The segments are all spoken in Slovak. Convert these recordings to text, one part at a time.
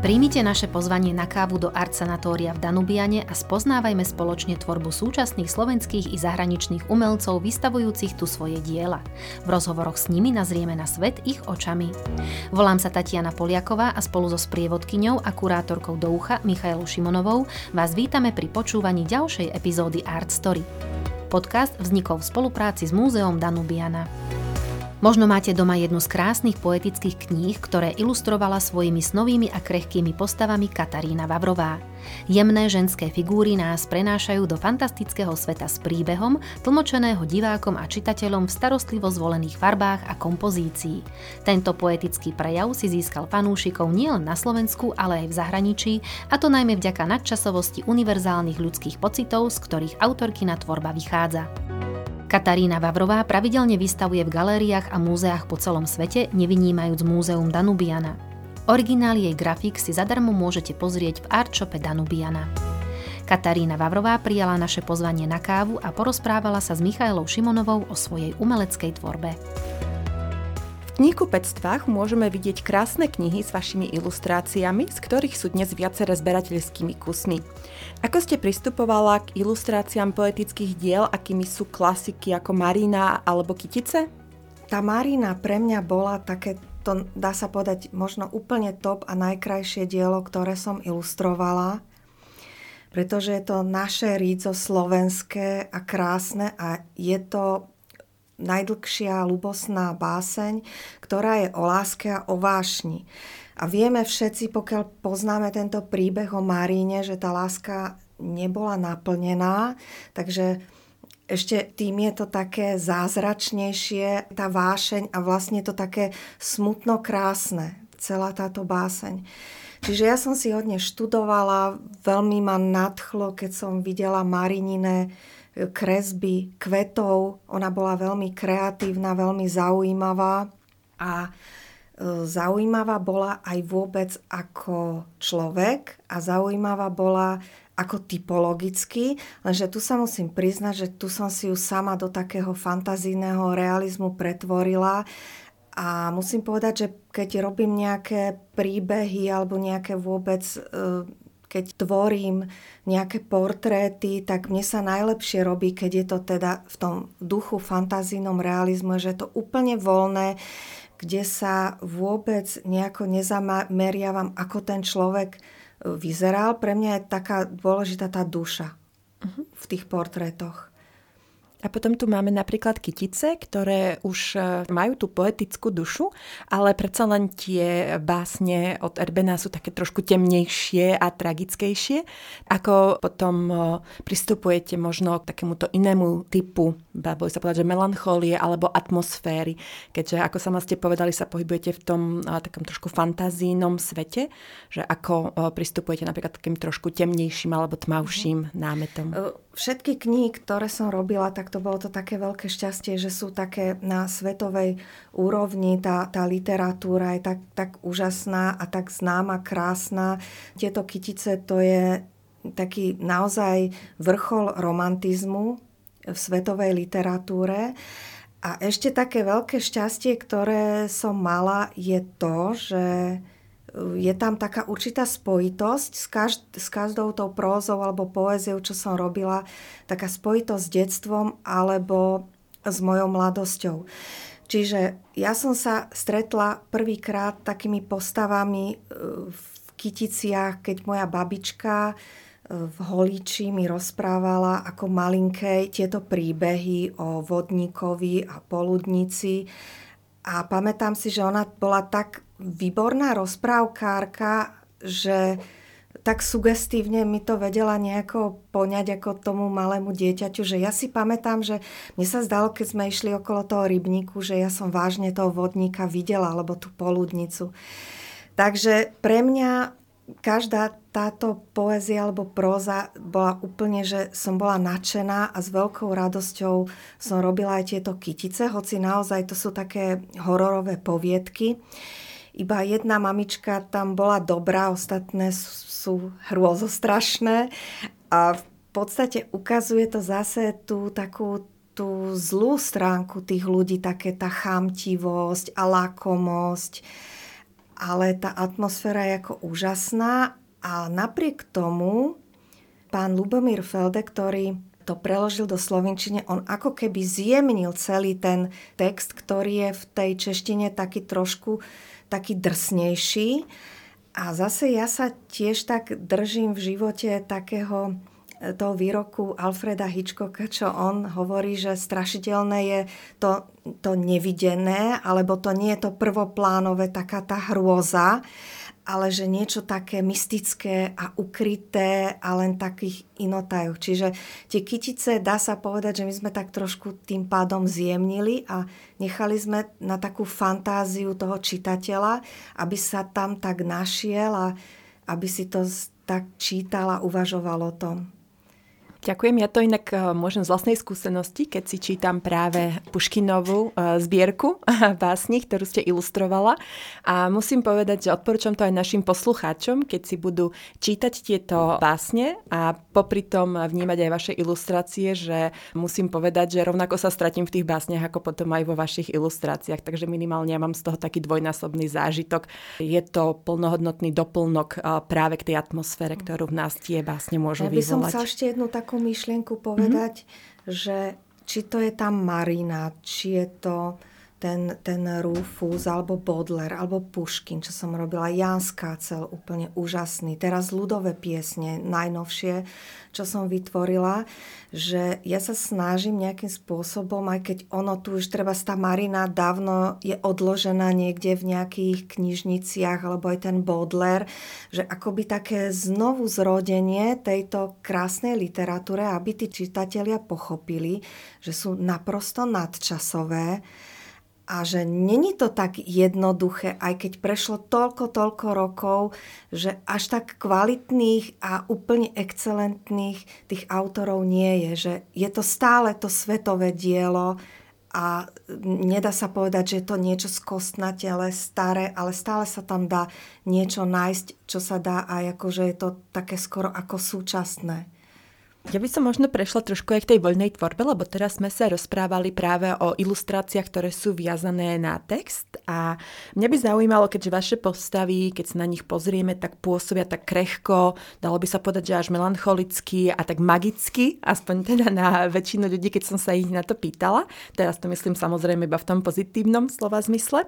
Príjmite naše pozvanie na kávu do Art Sanatória v Danubiane a spoznávajme spoločne tvorbu súčasných slovenských i zahraničných umelcov vystavujúcich tu svoje diela. V rozhovoroch s nimi nazrieme na svet ich očami. Volám sa Tatiana Poliaková a spolu so sprievodkyňou a kurátorkou do ucha Michailou Šimonovou vás vítame pri počúvaní ďalšej epizódy Art Story. Podcast vznikol v spolupráci s Múzeom Danubiana. Možno máte doma jednu z krásnych poetických kníh, ktoré ilustrovala svojimi snovými a krehkými postavami Katarína Vavrová. Jemné ženské figúry nás prenášajú do fantastického sveta s príbehom, tlmočeného divákom a čitateľom v starostlivo zvolených farbách a kompozícií. Tento poetický prejav si získal fanúšikov nielen na Slovensku, ale aj v zahraničí, a to najmä vďaka nadčasovosti univerzálnych ľudských pocitov, z ktorých autorkina tvorba vychádza. Katarína Vavrová pravidelne vystavuje v galériách a múzeách po celom svete, nevynímajúc múzeum Danubiana. Originál jej grafik si zadarmo môžete pozrieť v artshope Danubiana. Katarína Vavrová prijala naše pozvanie na kávu a porozprávala sa s Michailou Šimonovou o svojej umeleckej tvorbe knihkupectvách môžeme vidieť krásne knihy s vašimi ilustráciami, z ktorých sú dnes viaceré zberateľskými kusmi. Ako ste pristupovala k ilustráciám poetických diel, akými sú klasiky ako Marina alebo Kytice? Tá Marina pre mňa bola také, to dá sa povedať, možno úplne top a najkrajšie dielo, ktoré som ilustrovala pretože je to naše rídzo slovenské a krásne a je to najdlhšia ľubosná báseň, ktorá je o láske a o vášni. A vieme všetci, pokiaľ poznáme tento príbeh o Maríne, že tá láska nebola naplnená, takže ešte tým je to také zázračnejšie, tá vášeň a vlastne to také smutno krásne, celá táto báseň. Čiže ja som si hodne študovala, veľmi ma nadchlo, keď som videla Marinine kresby kvetov. Ona bola veľmi kreatívna, veľmi zaujímavá. A e, zaujímavá bola aj vôbec ako človek a zaujímavá bola ako typologicky, lenže tu sa musím priznať, že tu som si ju sama do takého fantazijného realizmu pretvorila. A musím povedať, že keď robím nejaké príbehy alebo nejaké vôbec e, keď tvorím nejaké portréty, tak mne sa najlepšie robí, keď je to teda v tom duchu fantazínom realizmu, že je to úplne voľné, kde sa vôbec nejako nezameriavam, ako ten človek e, vyzeral. Pre mňa je taká dôležitá tá duša uh-huh. v tých portrétoch. A potom tu máme napríklad kytice, ktoré už e, majú tú poetickú dušu, ale predsa len tie básne od Erbena sú také trošku temnejšie a tragickejšie. Ako potom e, pristupujete možno k takémuto inému typu, bolo sa povedať, že melanchólie alebo atmosféry, keďže ako sama ste povedali, sa pohybujete v tom e, takom trošku fantazínom svete, že ako pristupujete napríklad takým trošku temnejším alebo tmavším námetom. Všetky knihy, ktoré som robila, tak to bolo to také veľké šťastie, že sú také na svetovej úrovni. Tá, tá literatúra je tak, tak úžasná a tak známa, krásna. Tieto kytice to je taký naozaj vrchol romantizmu v svetovej literatúre. A ešte také veľké šťastie, ktoré som mala, je to, že je tam taká určitá spojitosť s, každ- s každou tou prózou alebo poéziou, čo som robila, taká spojitosť s detstvom alebo s mojou mladosťou. Čiže ja som sa stretla prvýkrát takými postavami e, v Kyticiach, keď moja babička e, v Holíči mi rozprávala ako malinkej tieto príbehy o vodníkovi a poludnici. A pamätám si, že ona bola tak výborná rozprávkárka, že tak sugestívne mi to vedela nejako poňať ako tomu malému dieťaťu, že ja si pamätám, že mne sa zdalo, keď sme išli okolo toho rybníku, že ja som vážne toho vodníka videla, alebo tú poludnicu. Takže pre mňa každá táto poézia alebo próza bola úplne, že som bola nadšená a s veľkou radosťou som robila aj tieto kytice, hoci naozaj to sú také hororové poviedky iba jedna mamička tam bola dobrá, ostatné sú hrôzostrašné. A v podstate ukazuje to zase tú takú tú zlú stránku tých ľudí, také tá chamtivosť a lakomosť ale tá atmosféra je ako úžasná a napriek tomu pán Lubomír Felde, ktorý to preložil do slovenčine, on ako keby zjemnil celý ten text, ktorý je v tej češtine taký trošku taký drsnejší. A zase ja sa tiež tak držím v živote takého e, toho výroku Alfreda Hitchcocka, čo on hovorí, že strašidelné je to, to nevidené, alebo to nie je to prvoplánové, taká tá hrôza, ale že niečo také mystické a ukryté a len takých inotajoch. Čiže tie kytice, dá sa povedať, že my sme tak trošku tým pádom zjemnili a nechali sme na takú fantáziu toho čitateľa, aby sa tam tak našiel a aby si to tak čítal a uvažoval o tom. Ďakujem, ja to inak eh, môžem z vlastnej skúsenosti, keď si čítam práve Puškinovú eh, zbierku básni, ktorú ste ilustrovala. A musím povedať, že odporúčam to aj našim poslucháčom, keď si budú čítať tieto básne a popri tom vnímať aj vaše ilustrácie, že musím povedať, že rovnako sa stratím v tých básniach, ako potom aj vo vašich ilustráciách. Takže minimálne ja mám z toho taký dvojnásobný zážitok. Je to plnohodnotný doplnok eh, práve k tej atmosfére, ktorú v nás tie básne môžu ja by vyvolať. som sa ešte jednu takú takú myšlienku povedať, mm-hmm. že či to je tá Marina, či je to ten, ten Rufus, alebo Bodler, alebo Puškin, čo som robila, Jan Skácel, úplne úžasný. Teraz ľudové piesne, najnovšie, čo som vytvorila, že ja sa snažím nejakým spôsobom, aj keď ono tu už treba tá Marina dávno je odložená niekde v nejakých knižniciach, alebo aj ten Bodler, že akoby také znovu zrodenie tejto krásnej literatúre, aby tí čitatelia pochopili, že sú naprosto nadčasové, a že není to tak jednoduché, aj keď prešlo toľko, toľko rokov, že až tak kvalitných a úplne excelentných tých autorov nie je. Že je to stále to svetové dielo a nedá sa povedať, že je to niečo skostnatele, staré, ale stále sa tam dá niečo nájsť, čo sa dá aj ako, že je to také skoro ako súčasné. Ja by som možno prešla trošku aj k tej voľnej tvorbe, lebo teraz sme sa rozprávali práve o ilustráciách, ktoré sú viazané na text a mňa by zaujímalo, keďže vaše postavy, keď sa na nich pozrieme, tak pôsobia tak krehko, dalo by sa povedať, že až melancholicky a tak magicky, aspoň teda na väčšinu ľudí, keď som sa ich na to pýtala. Teraz to myslím samozrejme iba v tom pozitívnom slova zmysle.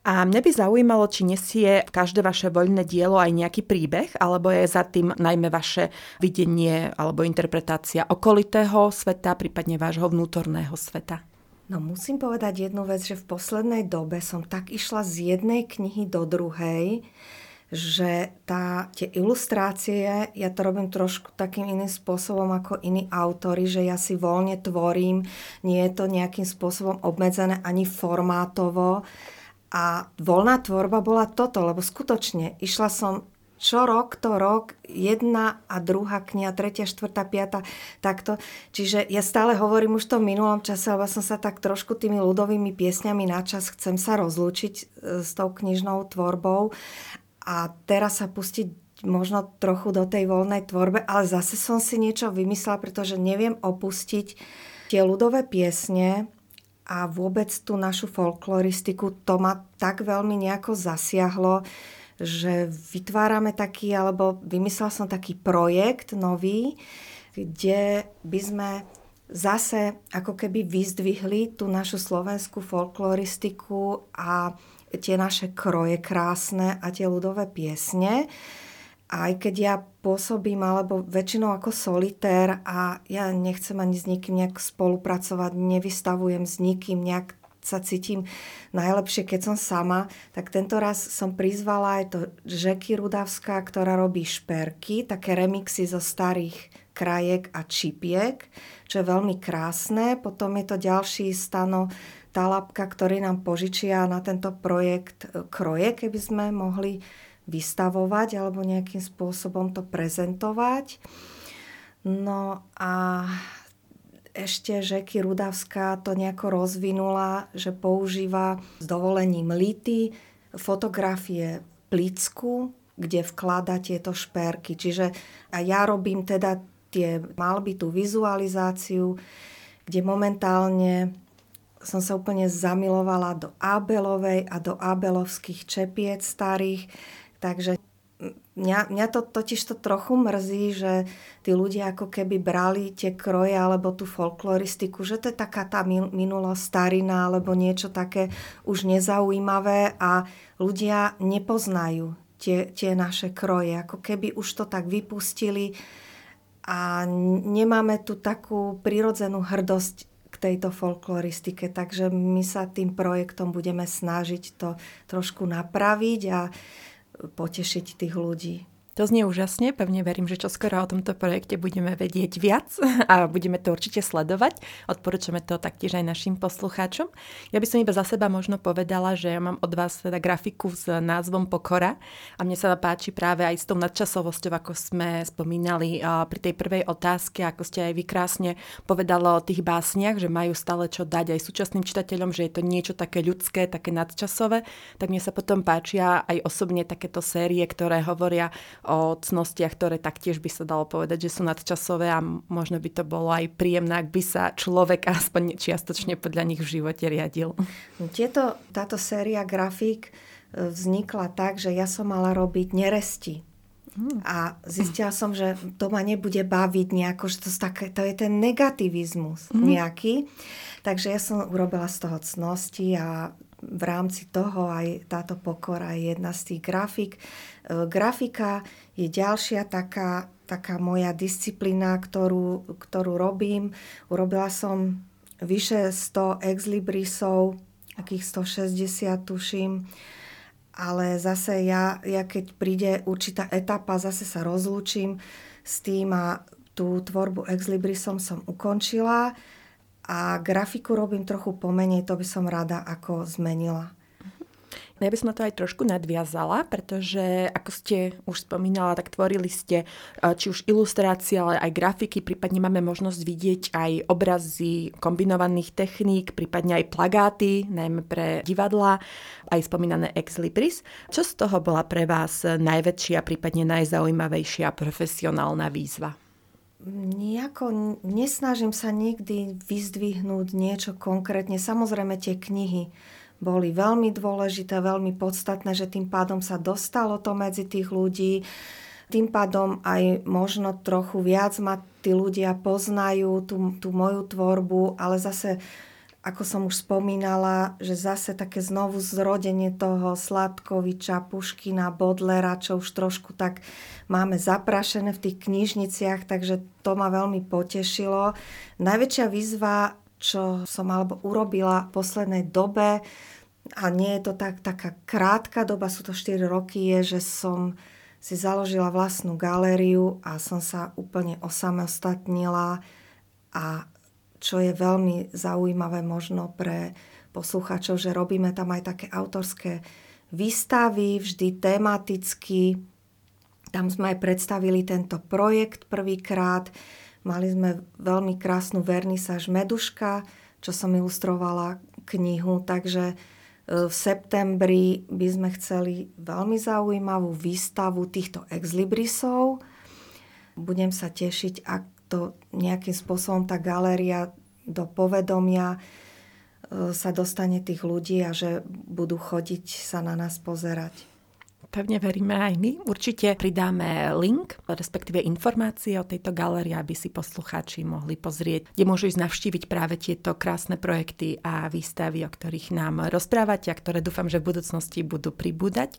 A mňa by zaujímalo, či nesie každé vaše voľné dielo aj nejaký príbeh, alebo je za tým najmä vaše videnie alebo interpretácia okolitého sveta, prípadne vášho vnútorného sveta. No musím povedať jednu vec, že v poslednej dobe som tak išla z jednej knihy do druhej, že tá, tie ilustrácie, ja to robím trošku takým iným spôsobom ako iní autory, že ja si voľne tvorím, nie je to nejakým spôsobom obmedzené ani formátovo, a voľná tvorba bola toto, lebo skutočne išla som čo rok to rok, jedna a druhá kniha, tretia, štvrtá, piata, takto. Čiže ja stále hovorím už v tom minulom čase, lebo som sa tak trošku tými ľudovými piesňami načas chcem sa rozlúčiť e, s tou knižnou tvorbou a teraz sa pustiť možno trochu do tej voľnej tvorbe, ale zase som si niečo vymyslela, pretože neviem opustiť tie ľudové piesne, a vôbec tú našu folkloristiku, to ma tak veľmi nejako zasiahlo, že vytvárame taký, alebo vymyslel som taký projekt nový, kde by sme zase ako keby vyzdvihli tú našu slovenskú folkloristiku a tie naše kroje krásne a tie ľudové piesne aj keď ja pôsobím alebo väčšinou ako solitér a ja nechcem ani s nikým nejak spolupracovať, nevystavujem s nikým, nejak sa cítim najlepšie, keď som sama, tak tento raz som prizvala aj to Žeky Rudavská, ktorá robí šperky, také remixy zo starých krajek a čipiek, čo je veľmi krásne. Potom je to ďalší stano Talapka, ktorý nám požičia na tento projekt kroje, keby sme mohli vystavovať alebo nejakým spôsobom to prezentovať. No a ešte Žeky Rudavská to nejako rozvinula, že používa s dovolením lity, fotografie plicku, kde vklada tieto šperky. Čiže a ja robím teda tie malby, tú vizualizáciu, kde momentálne som sa úplne zamilovala do Abelovej a do Abelovských čepiec starých. Takže mňa, mňa to totiž to trochu mrzí, že tí ľudia ako keby brali tie kroje alebo tú folkloristiku, že to je taká tá minulá starina alebo niečo také už nezaujímavé a ľudia nepoznajú tie, tie naše kroje. Ako keby už to tak vypustili a nemáme tu takú prirodzenú hrdosť k tejto folkloristike, takže my sa tým projektom budeme snažiť to trošku napraviť a potešiť tých ľudí. To znie úžasne, pevne verím, že čoskoro o tomto projekte budeme vedieť viac a budeme to určite sledovať. Odporúčame to taktiež aj našim poslucháčom. Ja by som iba za seba možno povedala, že ja mám od vás teda grafiku s názvom Pokora a mne sa páči práve aj s tou nadčasovosťou, ako sme spomínali pri tej prvej otázke, ako ste aj vy krásne povedala o tých básniach, že majú stále čo dať aj súčasným čitateľom, že je to niečo také ľudské, také nadčasové, tak mne sa potom páčia aj osobne takéto série, ktoré hovoria o cnostiach, ktoré taktiež by sa dalo povedať, že sú nadčasové a možno by to bolo aj príjemné, ak by sa človek aspoň čiastočne podľa nich v živote riadil. Tieto, táto séria grafík e, vznikla tak, že ja som mala robiť neresti. Hmm. A zistila som, že to ma nebude baviť nejako, že to, také, to je ten negativizmus hmm. nejaký. Takže ja som urobila z toho cnosti a v rámci toho aj táto pokora je jedna z tých grafik. E, grafika je ďalšia taká, taká moja disciplína, ktorú, ktorú robím. Urobila som vyše 100 exlibrisov, akých 160 tuším. Ale zase ja, ja keď príde určitá etapa, zase sa rozlúčim s tým a tú tvorbu exlibrisom som ukončila a grafiku robím trochu pomenej, to by som rada ako zmenila. Ja by som na to aj trošku nadviazala, pretože ako ste už spomínala, tak tvorili ste či už ilustrácie, ale aj grafiky, prípadne máme možnosť vidieť aj obrazy kombinovaných techník, prípadne aj plagáty, najmä pre divadla, aj spomínané ex libris. Čo z toho bola pre vás najväčšia, prípadne najzaujímavejšia profesionálna výzva? Nejako nesnažím sa nikdy vyzdvihnúť niečo konkrétne. Samozrejme tie knihy boli veľmi dôležité, veľmi podstatné, že tým pádom sa dostalo to medzi tých ľudí. Tým pádom aj možno trochu viac ma tí ľudia poznajú, tú, tú moju tvorbu, ale zase ako som už spomínala, že zase také znovu zrodenie toho Sladkoviča, Puškina, Bodlera, čo už trošku tak máme zaprašené v tých knižniciach, takže to ma veľmi potešilo. Najväčšia výzva, čo som alebo urobila v poslednej dobe, a nie je to tak, taká krátka doba, sú to 4 roky, je, že som si založila vlastnú galériu a som sa úplne osamostatnila a čo je veľmi zaujímavé možno pre poslucháčov, že robíme tam aj také autorské výstavy, vždy tematicky. Tam sme aj predstavili tento projekt prvýkrát. Mali sme veľmi krásnu vernisáž Meduška, čo som ilustrovala knihu, takže e, v septembri by sme chceli veľmi zaujímavú výstavu týchto exlibrisov. Budem sa tešiť, ak to nejakým spôsobom tá galéria do povedomia e, sa dostane tých ľudí a že budú chodiť sa na nás pozerať. Pevne veríme aj my. Určite pridáme link, respektíve informácie o tejto galerii, aby si poslucháči mohli pozrieť, kde môžu ísť navštíviť práve tieto krásne projekty a výstavy, o ktorých nám rozprávate a ktoré dúfam, že v budúcnosti budú pribúdať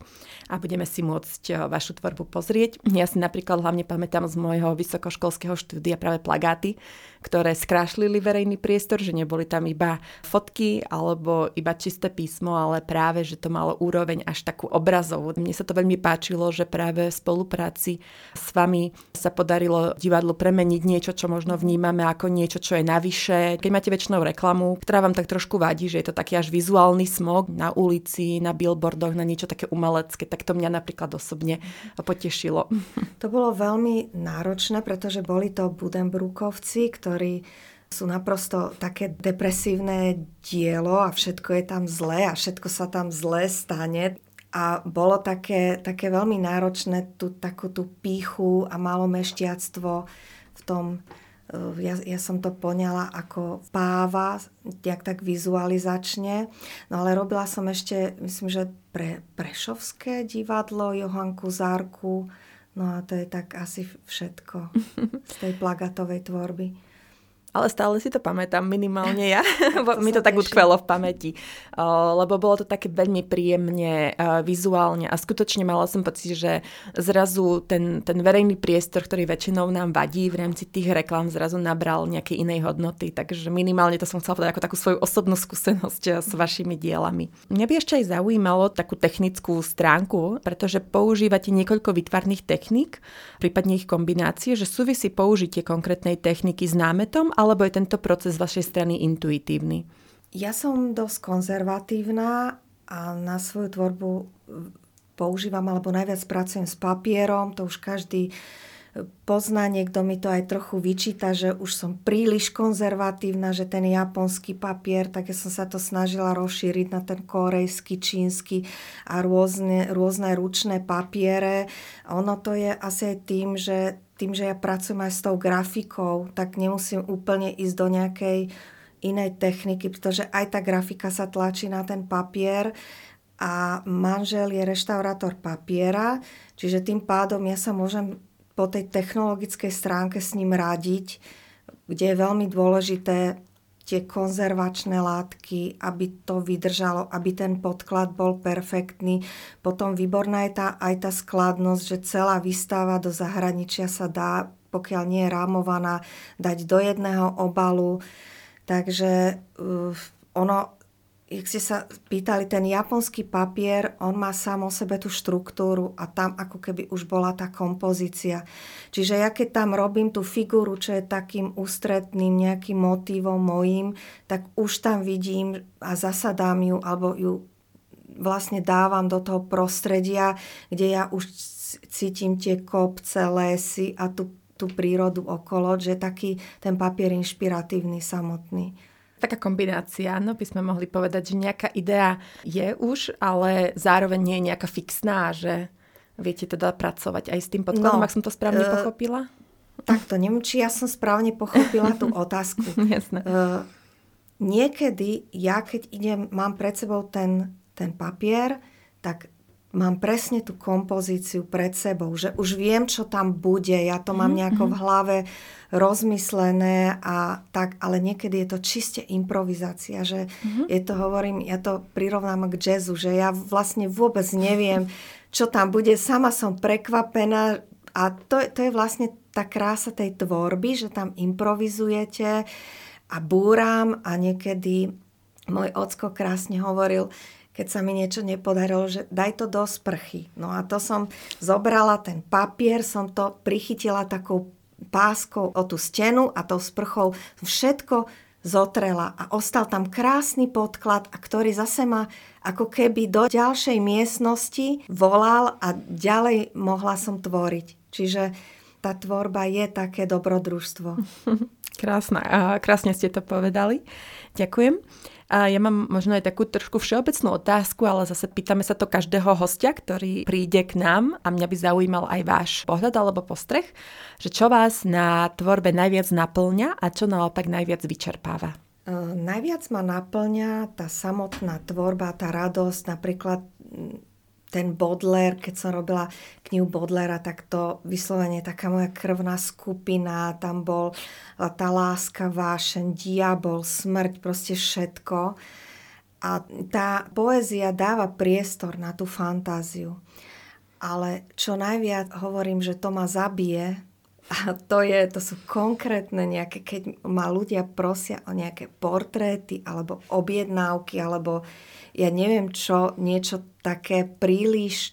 a budeme si môcť eh, vašu tvorbu pozrieť. Ja si napríklad hlavne pamätám z môjho vysokoškolského štúdia práve plagáty, ktoré skrášlili verejný priestor, že neboli tam iba fotky alebo iba čisté písmo, ale práve, že to malo úroveň až takú obrazovú. Mne sa to veľmi páčilo, že práve v spolupráci s vami sa podarilo divadlu premeniť niečo, čo možno vnímame ako niečo, čo je navyše. Keď máte väčšinou reklamu, ktorá vám tak trošku vadí, že je to taký až vizuálny smog na ulici, na billboardoch, na niečo také umelecké, tak to mňa napríklad osobne potešilo. To bolo veľmi náročné, pretože boli to Budembrukovci, ktorí ktorí sú naprosto také depresívne dielo a všetko je tam zlé a všetko sa tam zlé stane. A bolo také, také veľmi náročné tú, takú tú píchu a malomešťactvo v tom ja, ja som to poňala ako páva, jak tak vizualizačne. No ale robila som ešte, myslím, že pre Prešovské divadlo, Johanku Zárku. No a to je tak asi všetko z tej plagatovej tvorby ale stále si to pamätám, minimálne ja. to Mi to tak utkvelo v pamäti. Lebo bolo to také veľmi príjemne vizuálne a skutočne mala som pocit, že zrazu ten, ten verejný priestor, ktorý väčšinou nám vadí v rámci tých reklám, zrazu nabral nejaké inej hodnoty. Takže minimálne to som chcela povedať ako takú svoju osobnú skúsenosť s vašimi dielami. Mňa by ešte aj zaujímalo takú technickú stránku, pretože používate niekoľko vytvarných techník, prípadne ich kombinácie, že súvisí použitie konkrétnej techniky s námetom alebo je tento proces z vašej strany intuitívny? Ja som dosť konzervatívna a na svoju tvorbu používam alebo najviac pracujem s papierom, to už každý pozná, niekto mi to aj trochu vyčíta, že už som príliš konzervatívna, že ten japonský papier, tak ja som sa to snažila rozšíriť na ten korejský, čínsky a rôzne, rôzne ručné papiere. Ono to je asi aj tým, že tým, že ja pracujem aj s tou grafikou, tak nemusím úplne ísť do nejakej inej techniky, pretože aj tá grafika sa tlačí na ten papier a manžel je reštaurátor papiera, čiže tým pádom ja sa môžem po tej technologickej stránke s ním radiť, kde je veľmi dôležité tie konzervačné látky, aby to vydržalo, aby ten podklad bol perfektný. Potom výborná je tá, aj tá skladnosť, že celá výstava do zahraničia sa dá, pokiaľ nie je rámovaná, dať do jedného obalu. Takže uh, ono jak ste sa pýtali, ten japonský papier, on má sám o sebe tú štruktúru a tam ako keby už bola tá kompozícia. Čiže ja keď tam robím tú figúru, čo je takým ústretným nejakým motívom mojím, tak už tam vidím a zasadám ju, alebo ju vlastne dávam do toho prostredia, kde ja už cítim tie kopce, lesy a tú, tú prírodu okolo, že taký ten papier inšpiratívny samotný taká kombinácia, no by sme mohli povedať, že nejaká idea je už, ale zároveň nie je nejaká fixná, že viete teda pracovať aj s tým podkladom, no, ak som to správne uh, pochopila? Takto, neviem, či ja som správne pochopila tú otázku. Jasné. Uh, niekedy, ja keď idem, mám pred sebou ten, ten papier, tak mám presne tú kompozíciu pred sebou, že už viem, čo tam bude, ja to mám mhm, nejako v mhm. hlave rozmyslené a tak, ale niekedy je to čiste improvizácia, že mm-hmm. je to, hovorím, ja to prirovnám k jazzu, že ja vlastne vôbec neviem, čo tam bude, sama som prekvapená a to, to je vlastne tá krása tej tvorby, že tam improvizujete a búram a niekedy môj ocko krásne hovoril, keď sa mi niečo nepodarilo, že daj to do sprchy. No a to som zobrala ten papier, som to prichytila takou páskou o tú stenu a tou sprchou všetko zotrela a ostal tam krásny podklad, a ktorý zase ma ako keby do ďalšej miestnosti volal a ďalej mohla som tvoriť. Čiže tá tvorba je také dobrodružstvo. Krásne, krásne ste to povedali. Ďakujem. A ja mám možno aj takú trošku všeobecnú otázku, ale zase pýtame sa to každého hostia, ktorý príde k nám a mňa by zaujímal aj váš pohľad alebo postreh, že čo vás na tvorbe najviac naplňa a čo naopak najviac vyčerpáva. Uh, najviac ma naplňa tá samotná tvorba, tá radosť, napríklad ten Bodler, keď som robila knihu Bodlera, tak to vyslovene taká moja krvná skupina, tam bol tá láska, vášen, diabol, smrť, proste všetko. A tá poézia dáva priestor na tú fantáziu. Ale čo najviac hovorím, že to ma zabije, a to, je, to sú konkrétne nejaké, keď ma ľudia prosia o nejaké portréty alebo objednávky alebo ja neviem čo, niečo také príliš...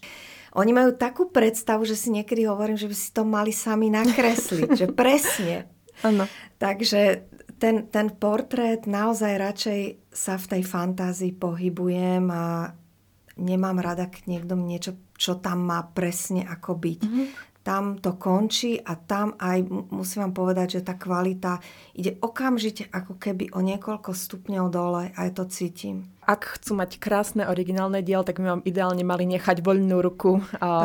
Oni majú takú predstavu, že si niekedy hovorím, že by si to mali sami nakresliť, že presne. Ano. Takže ten, ten portrét naozaj radšej sa v tej fantázii pohybujem a nemám rada, keď niekto niečo, čo tam má presne ako byť. Mm-hmm tam to končí a tam aj musím vám povedať, že tá kvalita ide okamžite ako keby o niekoľko stupňov dole a ja to cítim. Ak chcú mať krásne originálne dielo, tak my vám ideálne mali nechať voľnú ruku.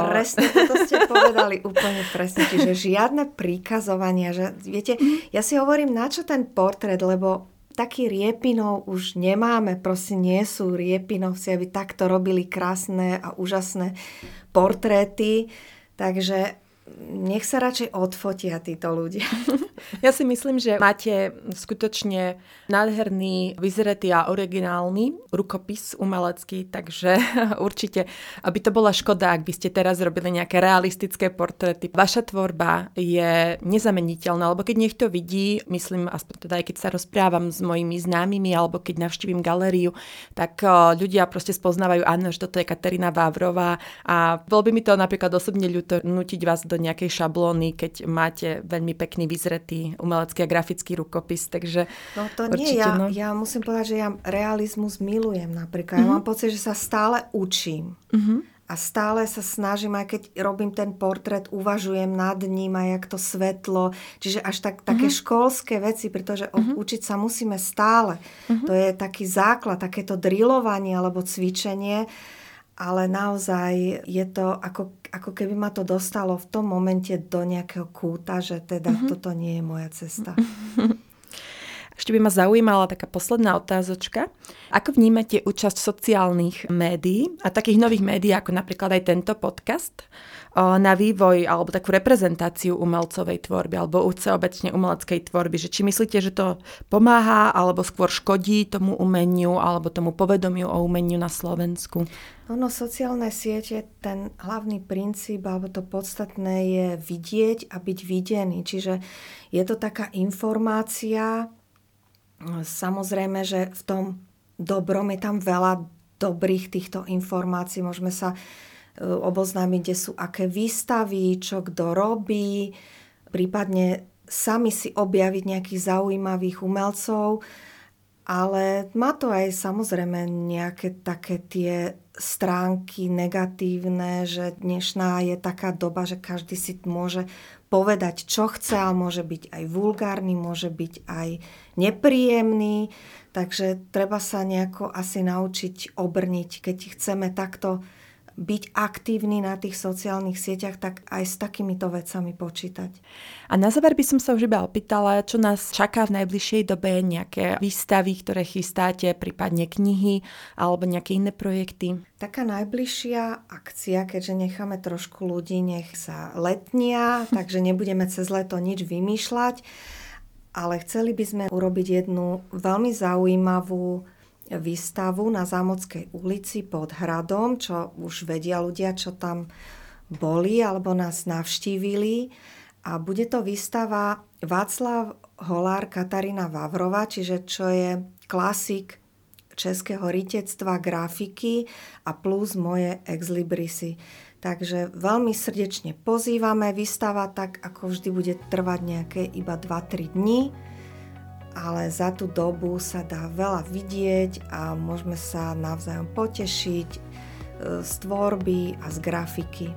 Presne, toto ste povedali úplne presne. Čiže žiadne príkazovania. Že, viete, ja si hovorím, na čo ten portrét, lebo taký riepinov už nemáme, prosím, nie sú riepinovci, aby takto robili krásne a úžasné portréty. Takže nech sa radšej odfotia títo ľudia. Ja si myslím, že máte skutočne nádherný, vyzretý a originálny rukopis umelecký, takže určite, aby to bola škoda, ak by ste teraz robili nejaké realistické portréty. Vaša tvorba je nezameniteľná, lebo keď niekto vidí, myslím, aspoň teda aj keď sa rozprávam s mojimi známymi, alebo keď navštívim galériu, tak ľudia proste spoznávajú, áno, že toto je Katarína Vávrová a bolo by mi to napríklad osobne ľúto nutiť vás do nejakej šablóny, keď máte veľmi pekný vyzretý umelecký a grafický rukopis, takže No to určite, nie, ja, no. ja musím povedať, že ja realizmus milujem napríklad. Mm-hmm. Ja mám pocit, že sa stále učím. Mm-hmm. A stále sa snažím, aj keď robím ten portrét, uvažujem nad ním aj jak to svetlo. Čiže až tak, také uh-huh. školské veci, pretože uh-huh. učiť sa musíme stále. Uh-huh. To je taký základ, takéto drilovanie alebo cvičenie ale naozaj je to ako, ako keby ma to dostalo v tom momente do nejakého kúta, že teda mm-hmm. toto nie je moja cesta. Ešte by ma zaujímala taká posledná otázočka. Ako vnímate účasť sociálnych médií a takých nových médií, ako napríklad aj tento podcast, na vývoj alebo takú reprezentáciu umelcovej tvorby alebo obecne umeleckej tvorby. Že či myslíte, že to pomáha alebo skôr škodí tomu umeniu alebo tomu povedomiu o umeniu na Slovensku? Ono, sociálne siete, ten hlavný princíp alebo to podstatné je vidieť a byť videný. Čiže je to taká informácia, samozrejme, že v tom dobrom je tam veľa dobrých týchto informácií. Môžeme sa E, oboznámiť, kde sú aké výstavy, čo kto robí, prípadne sami si objaviť nejakých zaujímavých umelcov, ale má to aj samozrejme nejaké také tie stránky negatívne, že dnešná je taká doba, že každý si môže povedať, čo chce, ale môže byť aj vulgárny, môže byť aj nepríjemný, takže treba sa nejako asi naučiť obrniť, keď chceme takto byť aktívny na tých sociálnych sieťach, tak aj s takýmito vecami počítať. A na záver by som sa už iba opýtala, čo nás čaká v najbližšej dobe, nejaké výstavy, ktoré chystáte, prípadne knihy alebo nejaké iné projekty? Taká najbližšia akcia, keďže necháme trošku ľudí, nech sa letnia, takže nebudeme cez leto nič vymýšľať, ale chceli by sme urobiť jednu veľmi zaujímavú výstavu na Zámockej ulici pod hradom, čo už vedia ľudia, čo tam boli alebo nás navštívili. A bude to výstava Václav Holár Katarína Vavrova, čiže čo je klasik českého rytectva, grafiky a plus moje exlibrisy. Takže veľmi srdečne pozývame. Výstava tak ako vždy bude trvať nejaké iba 2-3 dní ale za tú dobu sa dá veľa vidieť a môžeme sa navzájom potešiť e, z tvorby a z grafiky.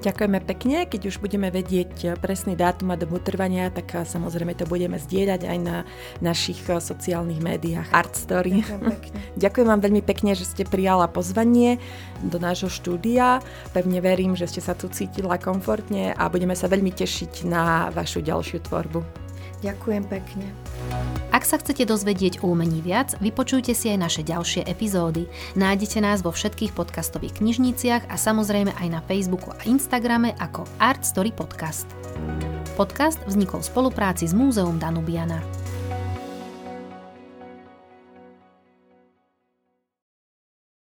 Ďakujeme pekne, keď už budeme vedieť presný dátum a dobu trvania, tak samozrejme to budeme zdieľať aj na našich sociálnych médiách Art Story. Ďakujem, pekne. Ďakujem vám veľmi pekne, že ste prijala pozvanie do nášho štúdia. Pevne verím, že ste sa tu cítila komfortne a budeme sa veľmi tešiť na vašu ďalšiu tvorbu. Ďakujem pekne. Ak sa chcete dozvedieť o umení viac, vypočujte si aj naše ďalšie epizódy. Nájdete nás vo všetkých podcastových knižniciach a samozrejme aj na Facebooku a Instagrame ako Art Story Podcast. Podcast vznikol v spolupráci s Múzeum Danubiana.